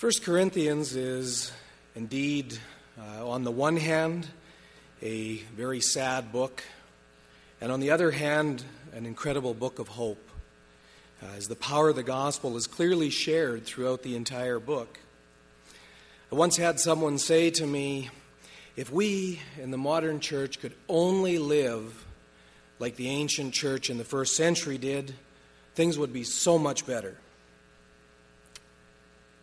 First Corinthians is indeed, uh, on the one hand, a very sad book, and on the other hand, an incredible book of hope, uh, as the power of the gospel is clearly shared throughout the entire book. I once had someone say to me, if we in the modern church could only live like the ancient church in the first century did, things would be so much better.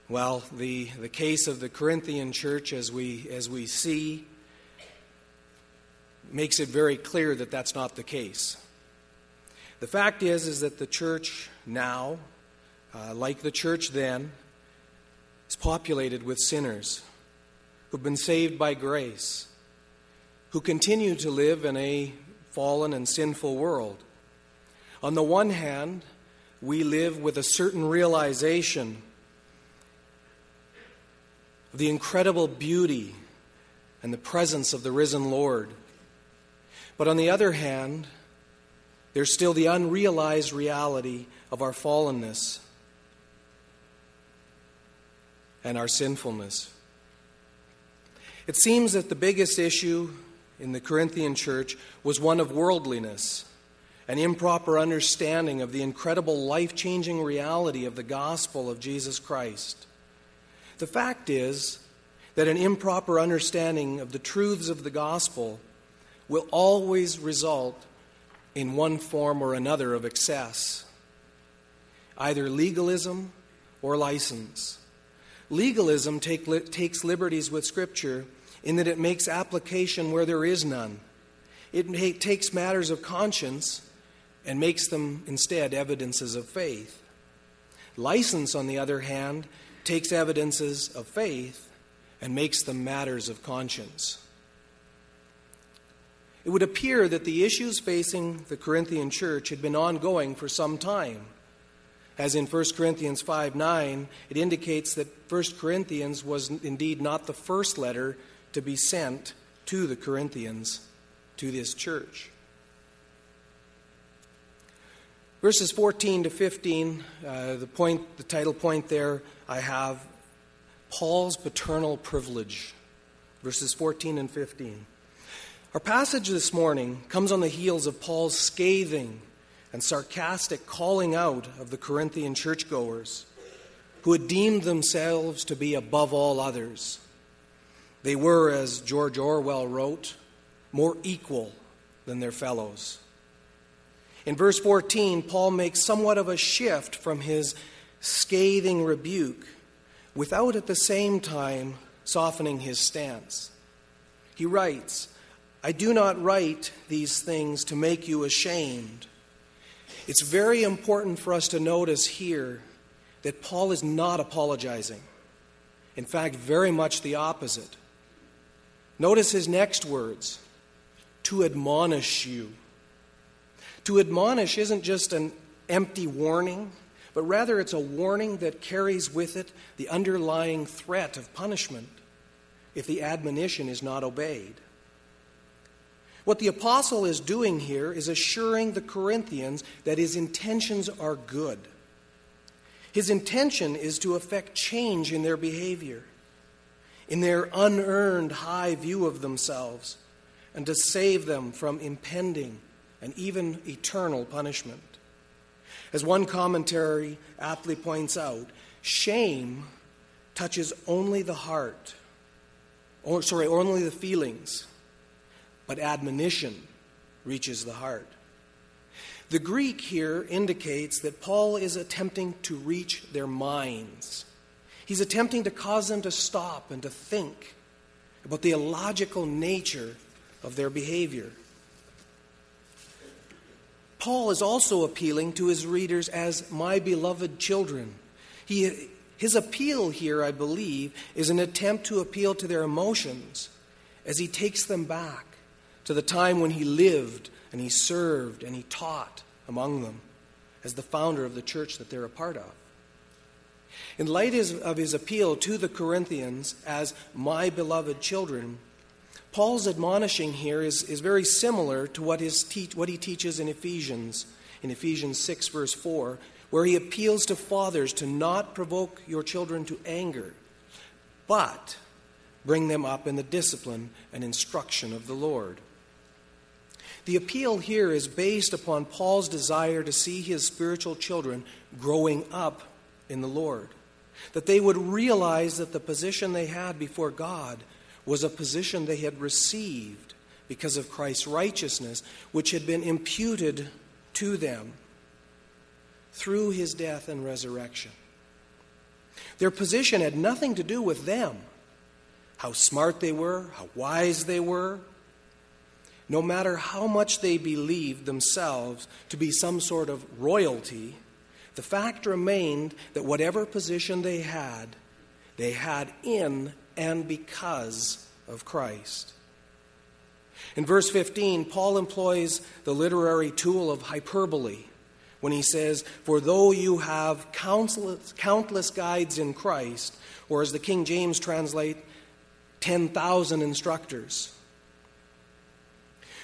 Well, the, the case of the Corinthian church, as we, as we see, makes it very clear that that's not the case. The fact is, is that the church now, uh, like the church then, is populated with sinners who've been saved by grace, who continue to live in a fallen and sinful world. On the one hand, we live with a certain realization the incredible beauty and the presence of the risen Lord. But on the other hand, there's still the unrealized reality of our fallenness and our sinfulness. It seems that the biggest issue in the Corinthian church was one of worldliness, an improper understanding of the incredible life changing reality of the gospel of Jesus Christ. The fact is that an improper understanding of the truths of the gospel will always result in one form or another of excess, either legalism or license. Legalism take, li- takes liberties with Scripture in that it makes application where there is none. It may, takes matters of conscience and makes them instead evidences of faith. License, on the other hand, takes evidences of faith and makes them matters of conscience. It would appear that the issues facing the Corinthian church had been ongoing for some time. As in 1 Corinthians 5 9, it indicates that 1 Corinthians was indeed not the first letter to be sent to the Corinthians, to this church. Verses 14 to 15, uh, the point, the title point there, I have Paul's paternal privilege. Verses 14 and 15. Our passage this morning comes on the heels of Paul's scathing and sarcastic calling out of the Corinthian churchgoers who had deemed themselves to be above all others. They were, as George Orwell wrote, more equal than their fellows. In verse 14, Paul makes somewhat of a shift from his scathing rebuke without at the same time softening his stance. He writes, I do not write these things to make you ashamed. It's very important for us to notice here that Paul is not apologizing. In fact, very much the opposite. Notice his next words to admonish you. To admonish isn't just an empty warning, but rather it's a warning that carries with it the underlying threat of punishment if the admonition is not obeyed. What the apostle is doing here is assuring the Corinthians that his intentions are good. His intention is to effect change in their behavior, in their unearned high view of themselves, and to save them from impending and even eternal punishment. As one commentary aptly points out, shame touches only the heart, or sorry, only the feelings, but admonition reaches the heart. The Greek here indicates that Paul is attempting to reach their minds. He's attempting to cause them to stop and to think about the illogical nature of their behavior. Paul is also appealing to his readers as my beloved children. He, his appeal here, I believe, is an attempt to appeal to their emotions as he takes them back to the time when he lived and he served and he taught among them as the founder of the church that they're a part of. In light of his appeal to the Corinthians as my beloved children, Paul's admonishing here is, is very similar to what, his te- what he teaches in Ephesians, in Ephesians 6, verse 4, where he appeals to fathers to not provoke your children to anger, but bring them up in the discipline and instruction of the Lord. The appeal here is based upon Paul's desire to see his spiritual children growing up in the Lord, that they would realize that the position they had before God was a position they had received because of Christ's righteousness, which had been imputed to them through his death and resurrection. Their position had nothing to do with them, how smart they were, how wise they were. No matter how much they believed themselves to be some sort of royalty, the fact remained that whatever position they had, they had in and because of Christ. In verse 15, Paul employs the literary tool of hyperbole when he says, For though you have countless, countless guides in Christ, or as the King James translate, 10,000 instructors.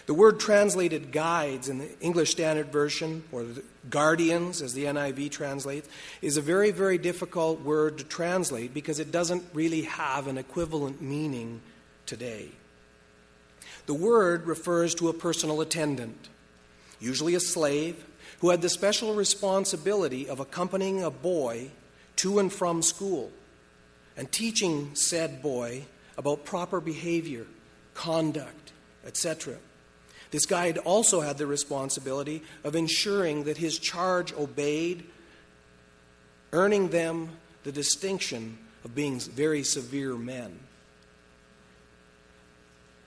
The word translated guides in the English Standard Version, or guardians as the NIV translates, is a very, very difficult word to translate because it doesn't really have an equivalent meaning today. The word refers to a personal attendant, usually a slave, who had the special responsibility of accompanying a boy to and from school and teaching said boy about proper behavior, conduct, etc. This guide also had the responsibility of ensuring that his charge obeyed, earning them the distinction of being very severe men.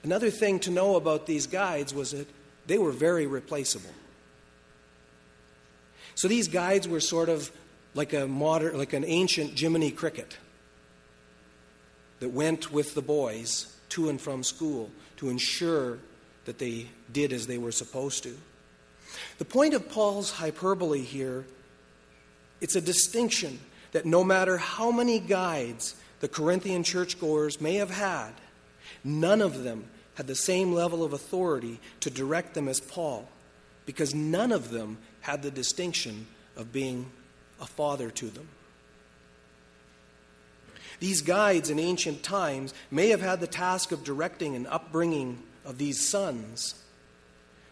Another thing to know about these guides was that they were very replaceable. So these guides were sort of like a modern, like an ancient Jiminy Cricket that went with the boys to and from school to ensure that they did as they were supposed to. The point of Paul's hyperbole here, it's a distinction that no matter how many guides the Corinthian churchgoers may have had, none of them had the same level of authority to direct them as Paul, because none of them had the distinction of being a father to them. These guides in ancient times may have had the task of directing and upbringing of these sons,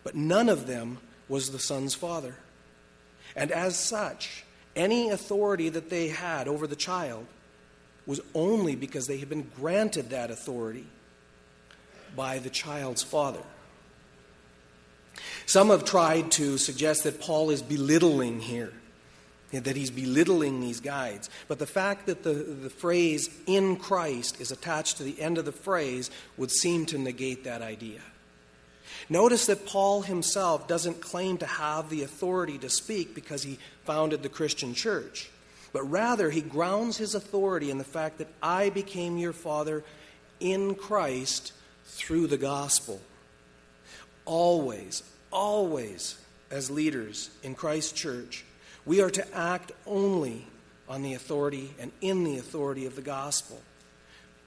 but none of them was the son's father. And as such, any authority that they had over the child was only because they had been granted that authority by the child's father. Some have tried to suggest that Paul is belittling here that he's belittling these guides. But the fact that the, the phrase in Christ is attached to the end of the phrase would seem to negate that idea. Notice that Paul himself doesn't claim to have the authority to speak because he founded the Christian church, but rather he grounds his authority in the fact that I became your father in Christ through the gospel. Always, always, as leaders in Christ's church, we are to act only on the authority and in the authority of the gospel,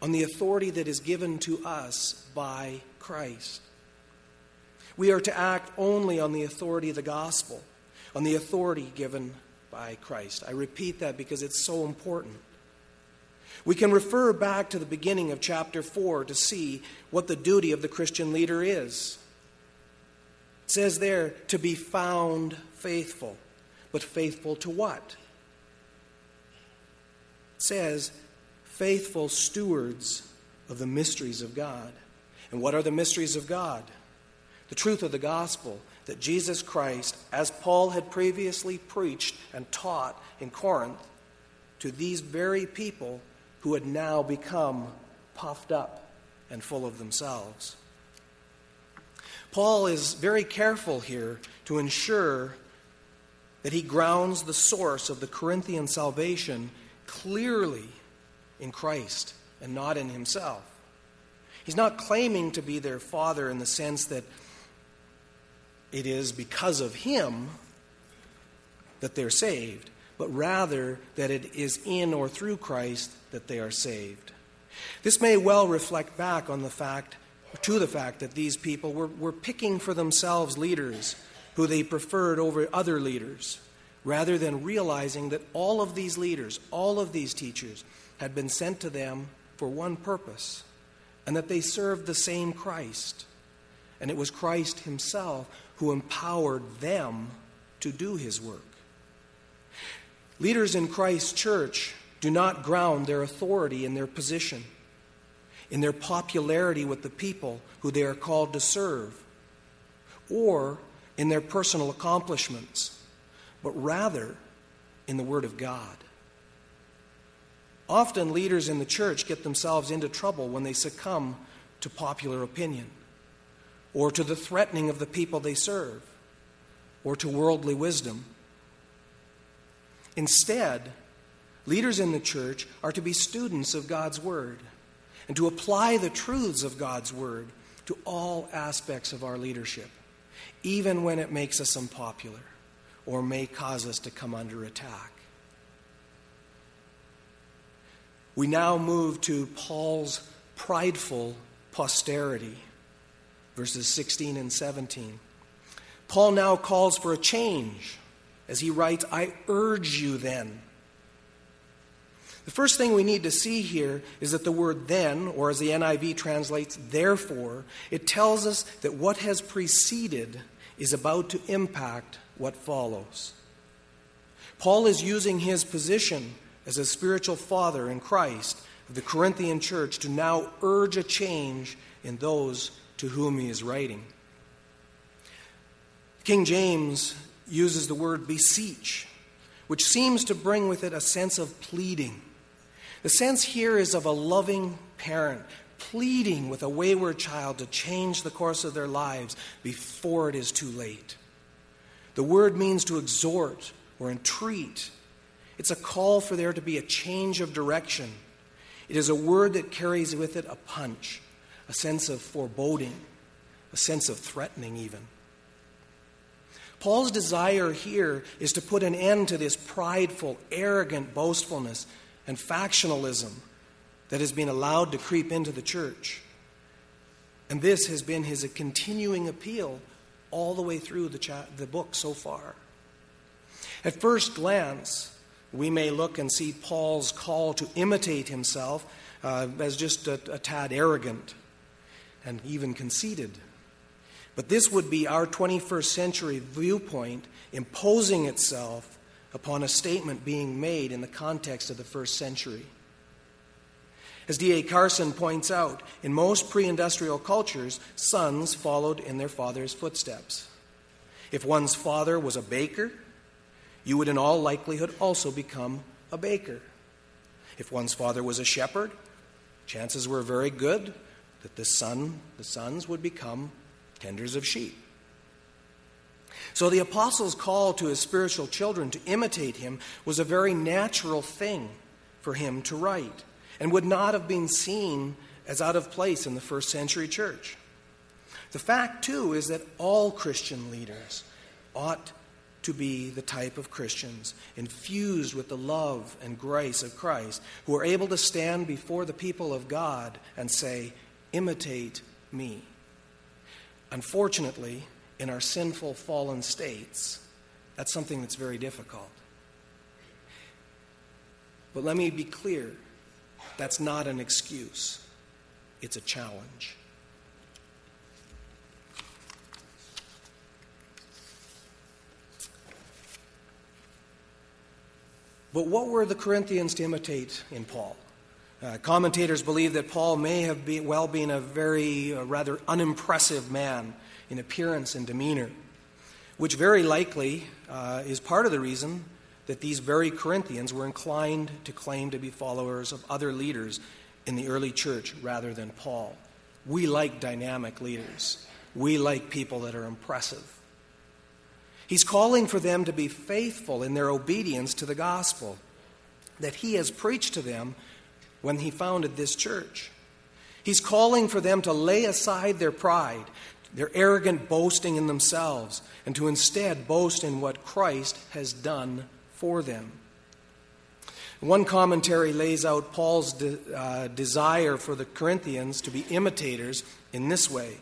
on the authority that is given to us by Christ. We are to act only on the authority of the gospel, on the authority given by Christ. I repeat that because it's so important. We can refer back to the beginning of chapter 4 to see what the duty of the Christian leader is. It says there, to be found faithful. But faithful to what? It says, faithful stewards of the mysteries of God. And what are the mysteries of God? The truth of the gospel that Jesus Christ, as Paul had previously preached and taught in Corinth, to these very people who had now become puffed up and full of themselves. Paul is very careful here to ensure that he grounds the source of the Corinthian salvation clearly in Christ and not in himself. He's not claiming to be their father in the sense that it is because of him that they're saved, but rather that it is in or through Christ that they are saved. This may well reflect back on the fact, to the fact that these people were, were picking for themselves leaders who they preferred over other leaders, rather than realizing that all of these leaders, all of these teachers, had been sent to them for one purpose, and that they served the same Christ. And it was Christ Himself who empowered them to do His work. Leaders in Christ's church do not ground their authority in their position, in their popularity with the people who they are called to serve, or in their personal accomplishments, but rather in the Word of God. Often, leaders in the church get themselves into trouble when they succumb to popular opinion, or to the threatening of the people they serve, or to worldly wisdom. Instead, leaders in the church are to be students of God's Word and to apply the truths of God's Word to all aspects of our leadership, even when it makes us unpopular or may cause us to come under attack. We now move to Paul's prideful posterity, verses 16 and 17. Paul now calls for a change as he writes, I urge you then. The first thing we need to see here is that the word then, or as the NIV translates, therefore, it tells us that what has preceded is about to impact what follows. Paul is using his position as a spiritual father in Christ of the Corinthian church to now urge a change in those to whom he is writing. King James uses the word beseech, which seems to bring with it a sense of pleading. The sense here is of a loving parent pleading with a wayward child to change the course of their lives before it is too late. The word means to exhort or entreat it's a call for there to be a change of direction. It is a word that carries with it a punch, a sense of foreboding, a sense of threatening, even. Paul's desire here is to put an end to this prideful, arrogant boastfulness and factionalism that has been allowed to creep into the church. And this has been his continuing appeal all the way through the, cha- the book so far. At first glance, we may look and see Paul's call to imitate himself uh, as just a, a tad arrogant and even conceited. But this would be our 21st century viewpoint imposing itself upon a statement being made in the context of the first century. As D.A. Carson points out, in most pre industrial cultures, sons followed in their father's footsteps. If one's father was a baker, you would in all likelihood also become a baker. If one's father was a shepherd, chances were very good that the son, the sons would become tenders of sheep. So the apostle's call to his spiritual children to imitate him was a very natural thing for him to write and would not have been seen as out of place in the first century church. The fact, too, is that all Christian leaders ought to be the type of Christians infused with the love and grace of Christ who are able to stand before the people of God and say, Imitate me. Unfortunately, in our sinful, fallen states, that's something that's very difficult. But let me be clear that's not an excuse, it's a challenge. But what were the Corinthians to imitate in Paul? Uh, commentators believe that Paul may have been, well been a very uh, rather unimpressive man in appearance and demeanor, which very likely uh, is part of the reason that these very Corinthians were inclined to claim to be followers of other leaders in the early church rather than Paul. We like dynamic leaders, we like people that are impressive. He's calling for them to be faithful in their obedience to the gospel that he has preached to them when he founded this church. He's calling for them to lay aside their pride, their arrogant boasting in themselves, and to instead boast in what Christ has done for them. One commentary lays out Paul's de- uh, desire for the Corinthians to be imitators in this way.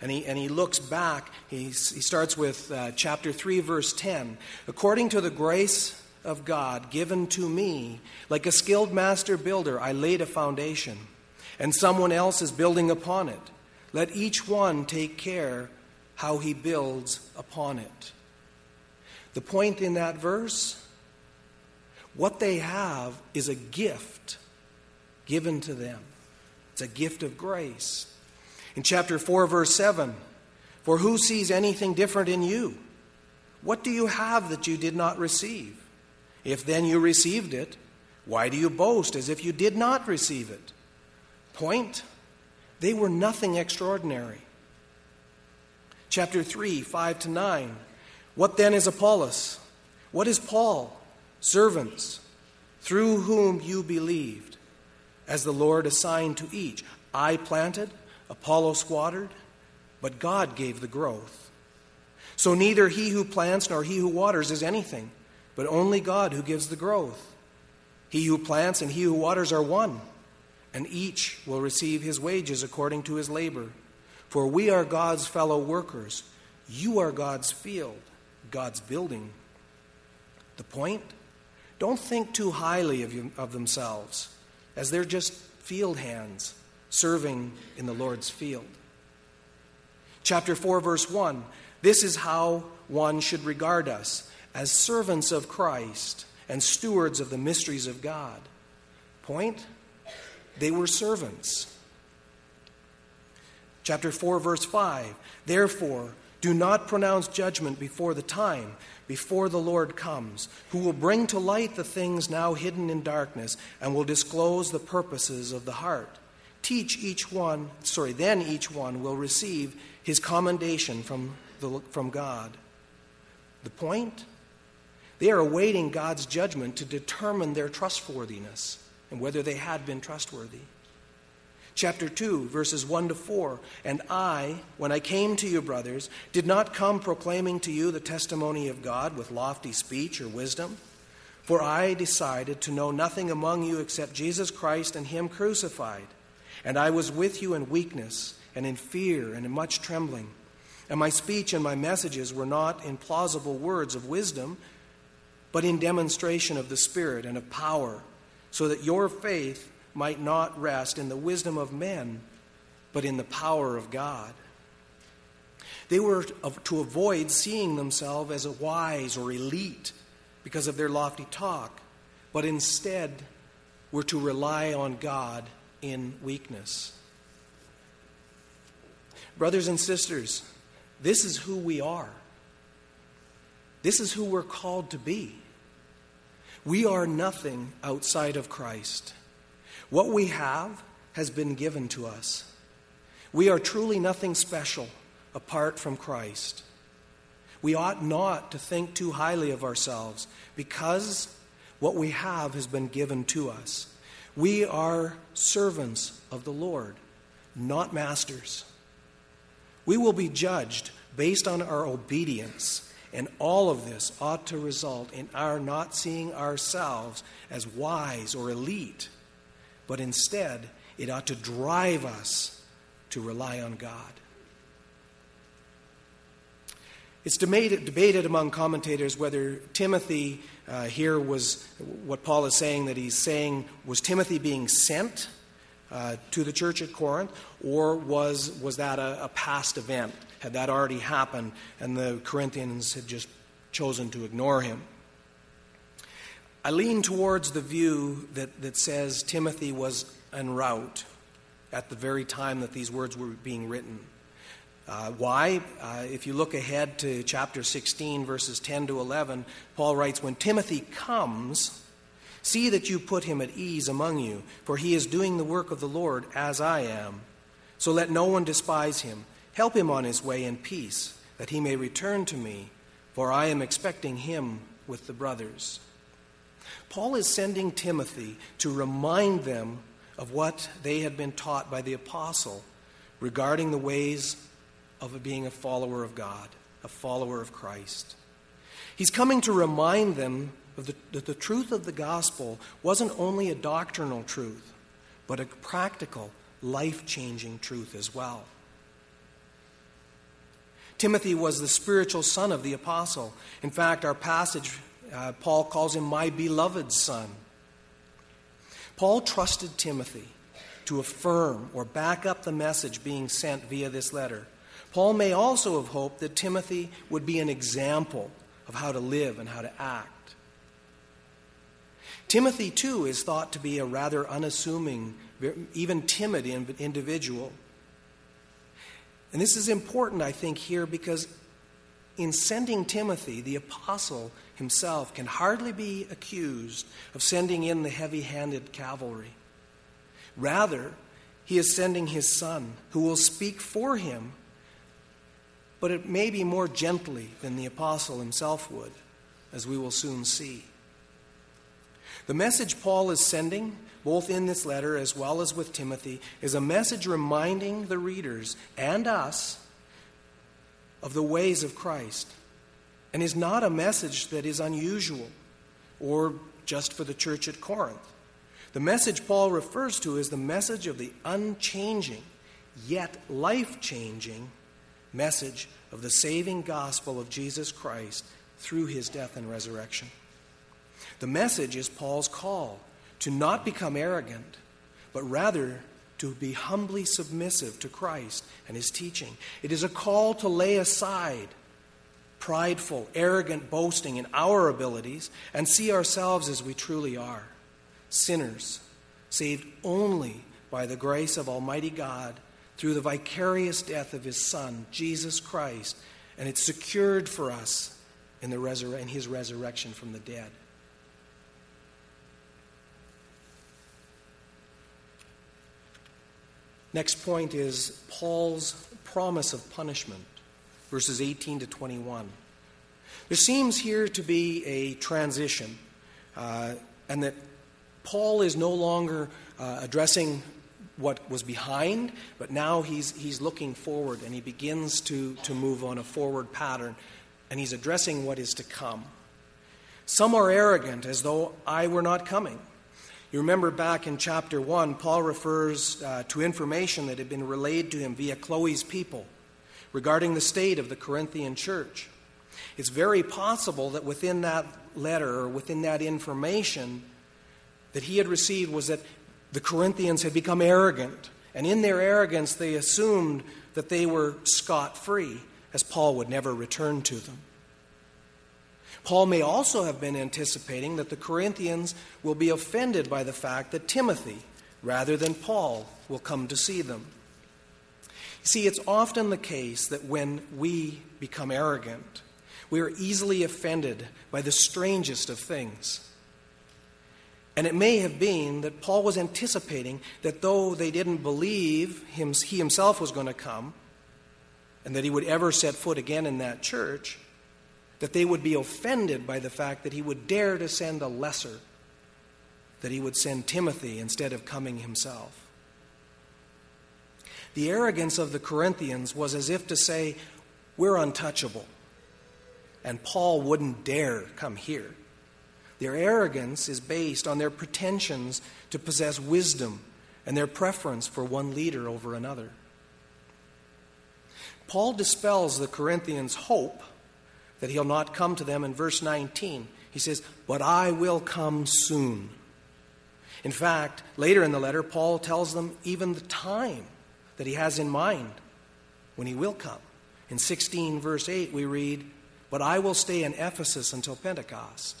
And he, and he looks back, he, he starts with uh, chapter 3, verse 10. According to the grace of God given to me, like a skilled master builder, I laid a foundation. and someone else is building upon it. Let each one take care how he builds upon it. The point in that verse what they have is a gift given to them, it's a gift of grace. In chapter 4, verse 7, for who sees anything different in you? What do you have that you did not receive? If then you received it, why do you boast as if you did not receive it? Point they were nothing extraordinary. Chapter 3, 5 to 9. What then is Apollos? What is Paul? Servants, through whom you believed, as the Lord assigned to each. I planted, Apollos watered, but God gave the growth. So neither he who plants nor he who waters is anything, but only God who gives the growth. He who plants and he who waters are one and each will receive his wages according to his labor. For we are God's fellow workers. You are God's field, God's building. The point? Don't think too highly of, you, of themselves, as they're just field hands serving in the Lord's field. Chapter 4, verse 1 This is how one should regard us as servants of Christ and stewards of the mysteries of God. Point? They were servants. Chapter 4, verse 5 Therefore, do not pronounce judgment before the time, before the Lord comes, who will bring to light the things now hidden in darkness and will disclose the purposes of the heart. Teach each one, sorry, then each one will receive his commendation from, the, from God. The point? They are awaiting God's judgment to determine their trustworthiness and whether they had been trustworthy. Chapter 2, verses 1 to 4. And I, when I came to you, brothers, did not come proclaiming to you the testimony of God with lofty speech or wisdom, for I decided to know nothing among you except Jesus Christ and Him crucified. And I was with you in weakness and in fear and in much trembling. And my speech and my messages were not in plausible words of wisdom, but in demonstration of the Spirit and of power so that your faith might not rest in the wisdom of men, but in the power of God. They were to avoid seeing themselves as a wise or elite because of their lofty talk, but instead were to rely on God in weakness. Brothers and sisters, this is who we are. This is who we're called to be. We are nothing outside of Christ. What we have has been given to us. We are truly nothing special apart from Christ. We ought not to think too highly of ourselves because what we have has been given to us. We are servants of the Lord, not masters. We will be judged based on our obedience and all of this ought to result in our not seeing ourselves as wise or elite, but instead, it ought to drive us to rely on God. It's debated, debated among commentators whether Timothy uh, here was what Paul is saying that he's saying was Timothy being sent uh, to the church at Corinth, or was, was that a, a past event? Had that already happened and the Corinthians had just chosen to ignore him? I lean towards the view that, that says Timothy was en route at the very time that these words were being written. Uh, why? Uh, if you look ahead to chapter 16, verses 10 to 11, Paul writes When Timothy comes, see that you put him at ease among you, for he is doing the work of the Lord as I am. So let no one despise him. Help him on his way in peace, that he may return to me, for I am expecting him with the brothers. Paul is sending Timothy to remind them of what they had been taught by the apostle regarding the ways of being a follower of God, a follower of Christ. He's coming to remind them the, that the truth of the gospel wasn't only a doctrinal truth, but a practical, life changing truth as well. Timothy was the spiritual son of the apostle. In fact, our passage, uh, Paul calls him my beloved son. Paul trusted Timothy to affirm or back up the message being sent via this letter. Paul may also have hoped that Timothy would be an example of how to live and how to act. Timothy, too, is thought to be a rather unassuming, even timid individual. And this is important, I think, here because in sending Timothy, the apostle himself can hardly be accused of sending in the heavy handed cavalry. Rather, he is sending his son, who will speak for him, but it may be more gently than the apostle himself would, as we will soon see. The message Paul is sending, both in this letter as well as with Timothy, is a message reminding the readers and us of the ways of Christ, and is not a message that is unusual or just for the church at Corinth. The message Paul refers to is the message of the unchanging, yet life changing message of the saving gospel of Jesus Christ through his death and resurrection. The message is Paul's call to not become arrogant, but rather to be humbly submissive to Christ and his teaching. It is a call to lay aside prideful, arrogant boasting in our abilities and see ourselves as we truly are sinners, saved only by the grace of Almighty God through the vicarious death of His Son, Jesus Christ, and it's secured for us in, the resur- in His resurrection from the dead. Next point is Paul's promise of punishment, verses 18 to 21. There seems here to be a transition, uh, and that Paul is no longer uh, addressing what was behind, but now he's, he's looking forward and he begins to, to move on a forward pattern and he's addressing what is to come. Some are arrogant as though I were not coming. You remember back in chapter 1, Paul refers uh, to information that had been relayed to him via Chloe's people regarding the state of the Corinthian church. It's very possible that within that letter or within that information, that he had received was that the Corinthians had become arrogant. And in their arrogance, they assumed that they were scot free, as Paul would never return to them. Paul may also have been anticipating that the Corinthians will be offended by the fact that Timothy, rather than Paul, will come to see them. See, it's often the case that when we become arrogant, we are easily offended by the strangest of things. And it may have been that Paul was anticipating that though they didn't believe him, he himself was going to come and that he would ever set foot again in that church, that they would be offended by the fact that he would dare to send a lesser, that he would send Timothy instead of coming himself. The arrogance of the Corinthians was as if to say, We're untouchable, and Paul wouldn't dare come here. Their arrogance is based on their pretensions to possess wisdom and their preference for one leader over another. Paul dispels the Corinthians' hope that he'll not come to them in verse 19. He says, But I will come soon. In fact, later in the letter, Paul tells them even the time that he has in mind when he will come. In 16, verse 8, we read, But I will stay in Ephesus until Pentecost.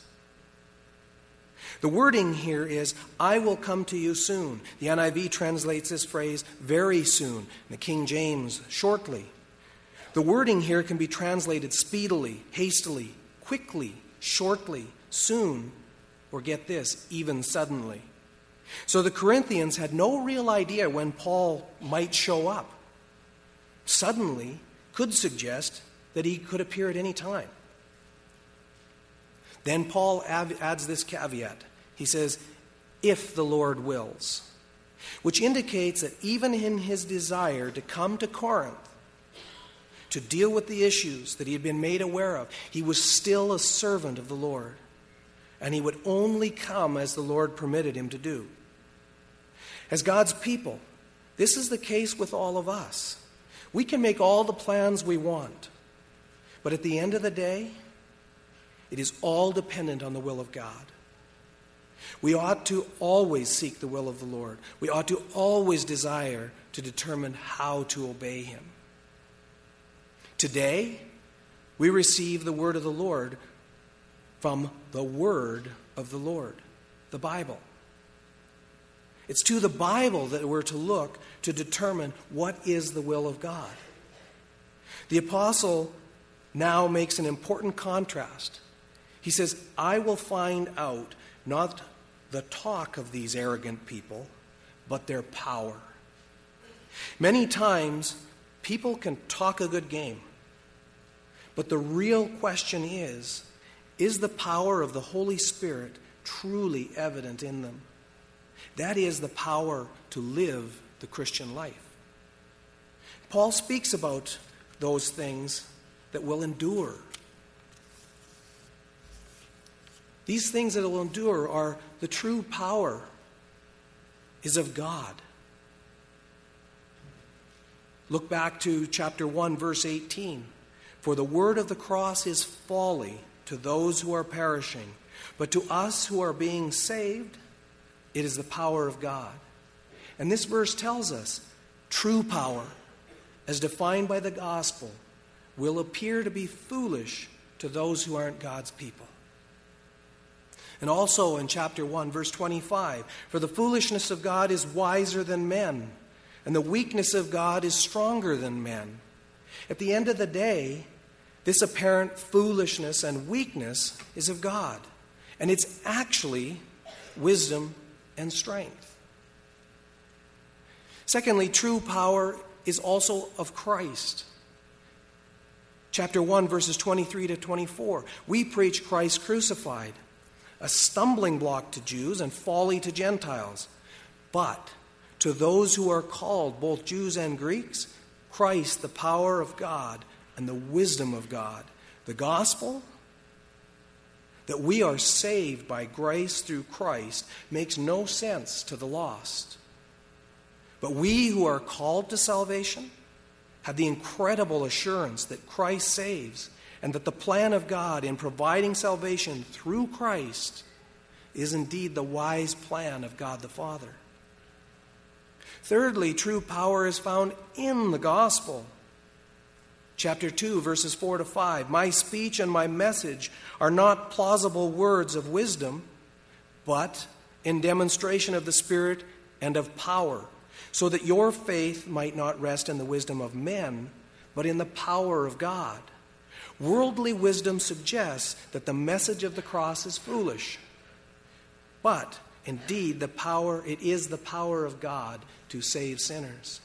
The wording here is, I will come to you soon. The NIV translates this phrase very soon, the King James shortly. The wording here can be translated speedily, hastily, quickly, shortly, soon, or get this, even suddenly. So the Corinthians had no real idea when Paul might show up. Suddenly could suggest that he could appear at any time. Then Paul adds this caveat he says, if the Lord wills, which indicates that even in his desire to come to Corinth, to deal with the issues that he had been made aware of, he was still a servant of the Lord. And he would only come as the Lord permitted him to do. As God's people, this is the case with all of us. We can make all the plans we want, but at the end of the day, it is all dependent on the will of God. We ought to always seek the will of the Lord. We ought to always desire to determine how to obey Him. Today, we receive the word of the Lord from the word of the Lord, the Bible. It's to the Bible that we're to look to determine what is the will of God. The apostle now makes an important contrast. He says, I will find out not the talk of these arrogant people, but their power. Many times, people can talk a good game, but the real question is is the power of the Holy Spirit truly evident in them? That is the power to live the Christian life. Paul speaks about those things that will endure. These things that will endure are the true power is of God. Look back to chapter 1, verse 18. For the word of the cross is folly to those who are perishing, but to us who are being saved, it is the power of God. And this verse tells us true power, as defined by the gospel, will appear to be foolish to those who aren't God's people. And also in chapter 1, verse 25 For the foolishness of God is wiser than men, and the weakness of God is stronger than men. At the end of the day, this apparent foolishness and weakness is of God, and it's actually wisdom and strength. Secondly, true power is also of Christ. Chapter 1, verses 23 to 24. We preach Christ crucified a stumbling block to Jews and folly to Gentiles. But to those who are called, both Jews and Greeks, Christ, the power of God and the wisdom of God. The gospel, that we are saved by grace through Christ, makes no sense to the lost. But we who are called to salvation have the incredible assurance that Christ saves and that the plan of God in providing salvation through Christ is indeed the wise plan of God the Father. Thirdly, true power is found in the gospel. Chapter 2, verses 4 to 5. My speech and my message are not plausible words of wisdom, but in demonstration of the Spirit and of power, so that your faith might not rest in the wisdom of men, but in the power of God. Worldly wisdom suggests that the message of the cross is foolish. But indeed, the power, it is the power of God to save sinners.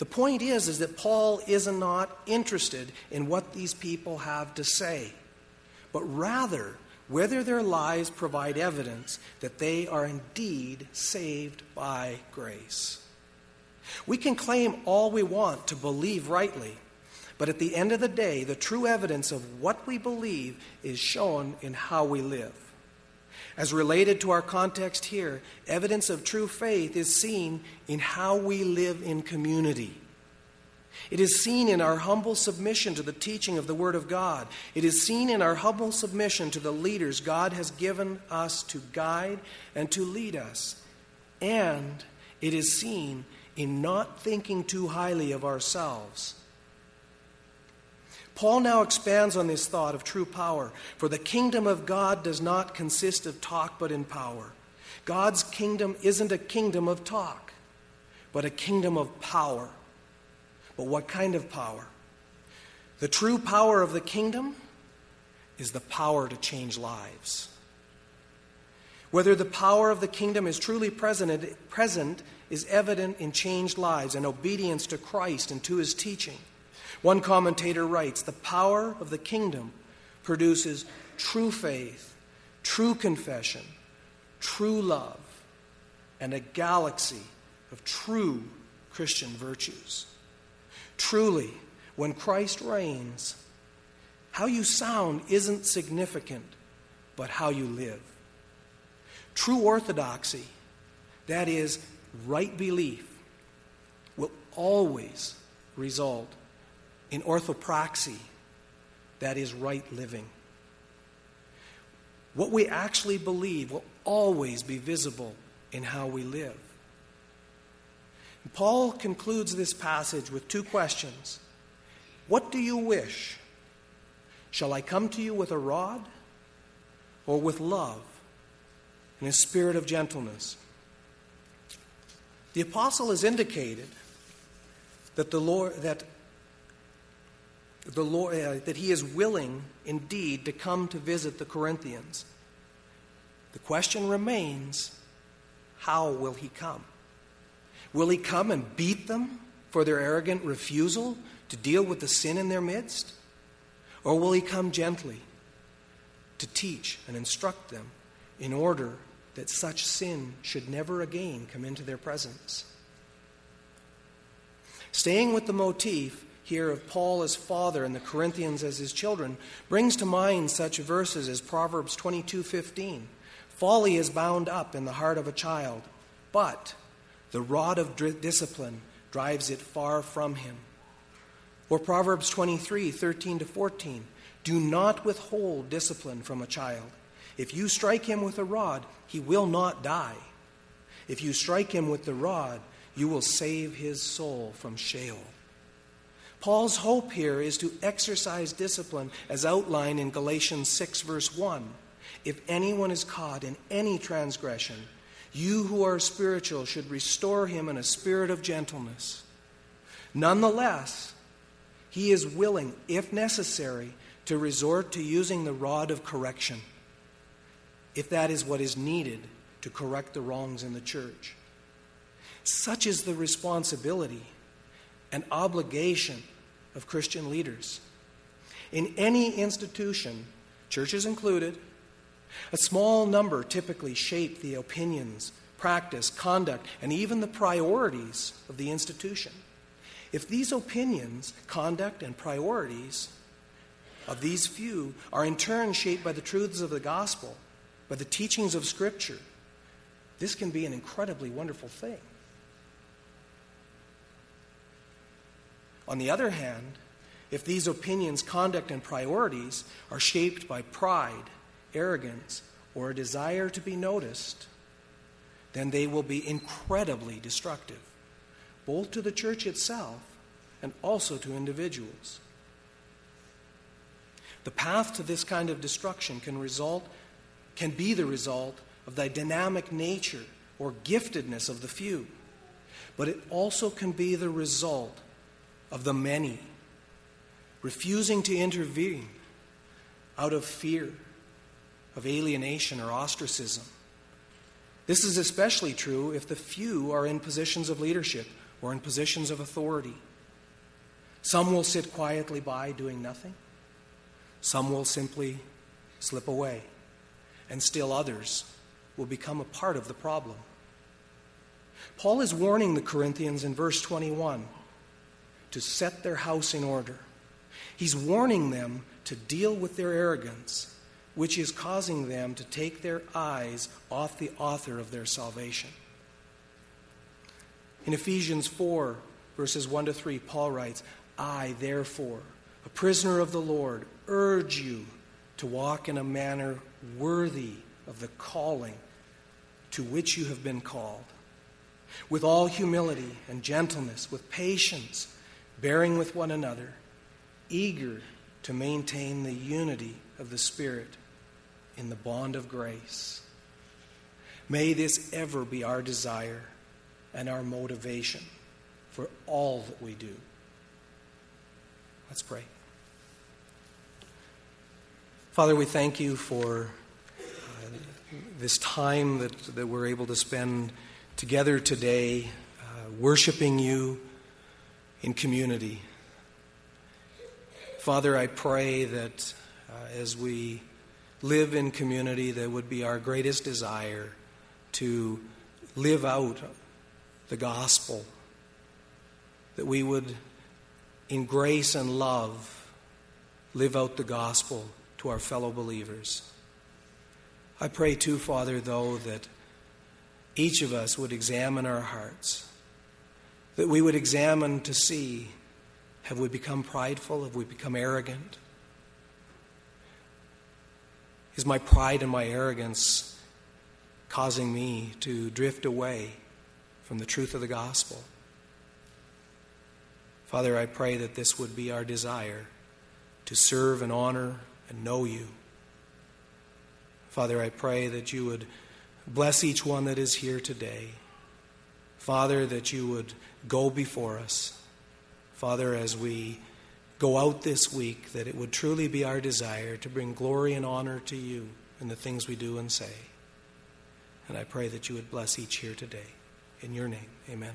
The point is, is that Paul is not interested in what these people have to say, but rather whether their lives provide evidence that they are indeed saved by grace. We can claim all we want to believe rightly, but at the end of the day, the true evidence of what we believe is shown in how we live. As related to our context here, evidence of true faith is seen in how we live in community. It is seen in our humble submission to the teaching of the Word of God. It is seen in our humble submission to the leaders God has given us to guide and to lead us. And it is seen in not thinking too highly of ourselves Paul now expands on this thought of true power. For the kingdom of God does not consist of talk, but in power. God's kingdom isn't a kingdom of talk, but a kingdom of power. But what kind of power? The true power of the kingdom is the power to change lives. Whether the power of the kingdom is truly present, present is evident in changed lives and obedience to Christ and to his teaching. One commentator writes The power of the kingdom produces true faith, true confession, true love, and a galaxy of true Christian virtues. Truly, when Christ reigns, how you sound isn't significant, but how you live. True orthodoxy, that is, right belief, will always result in orthopraxy, that is right living. what we actually believe will always be visible in how we live. Paul concludes this passage with two questions What do you wish? Shall I come to you with a rod or with love and a spirit of gentleness? The apostle has indicated that the Lord that the Lord uh, that he is willing indeed to come to visit the Corinthians. The question remains, how will he come? Will he come and beat them for their arrogant refusal to deal with the sin in their midst? Or will he come gently to teach and instruct them in order that such sin should never again come into their presence? Staying with the motif here of Paul as father and the Corinthians as his children brings to mind such verses as Proverbs 22:15. Folly is bound up in the heart of a child, but the rod of discipline drives it far from him. Or Proverbs 23 13 to 14. Do not withhold discipline from a child. If you strike him with a rod, he will not die. If you strike him with the rod, you will save his soul from Sheol. Paul's hope here is to exercise discipline as outlined in Galatians 6, verse 1. If anyone is caught in any transgression, you who are spiritual should restore him in a spirit of gentleness. Nonetheless, he is willing, if necessary, to resort to using the rod of correction, if that is what is needed to correct the wrongs in the church. Such is the responsibility and obligation of Christian leaders. In any institution, churches included, a small number typically shape the opinions, practice, conduct, and even the priorities of the institution. If these opinions, conduct, and priorities of these few are in turn shaped by the truths of the gospel, by the teachings of Scripture, this can be an incredibly wonderful thing. On the other hand, if these opinions, conduct, and priorities are shaped by pride, arrogance, or a desire to be noticed, then they will be incredibly destructive, both to the church itself and also to individuals. The path to this kind of destruction can result can be the result of the dynamic nature or giftedness of the few, but it also can be the result of the many refusing to intervene out of fear of alienation or ostracism. This is especially true if the few are in positions of leadership or in positions of authority. Some will sit quietly by doing nothing, some will simply slip away, and still others will become a part of the problem. Paul is warning the Corinthians in verse 21 to set their house in order. He's warning them to deal with their arrogance which is causing them to take their eyes off the author of their salvation. In Ephesians 4, verses 1 to 3, Paul writes, I, therefore, a prisoner of the Lord, urge you to walk in a manner worthy of the calling to which you have been called, with all humility and gentleness, with patience, bearing with one another, eager to maintain the unity of the Spirit in the bond of grace. May this ever be our desire and our motivation for all that we do. Let's pray. Father, we thank you for uh, this time that, that we're able to spend together today, uh, worshiping you in community. Father, I pray that uh, as we live in community, that would be our greatest desire to live out the gospel, that we would, in grace and love, live out the gospel to our fellow believers. I pray too, Father, though, that each of us would examine our hearts, that we would examine to see have we become prideful? Have we become arrogant? Is my pride and my arrogance causing me to drift away from the truth of the gospel? Father, I pray that this would be our desire to serve and honor and know you. Father, I pray that you would bless each one that is here today. Father, that you would go before us. Father, as we go out this week, that it would truly be our desire to bring glory and honor to you in the things we do and say. And I pray that you would bless each here today. In your name, amen.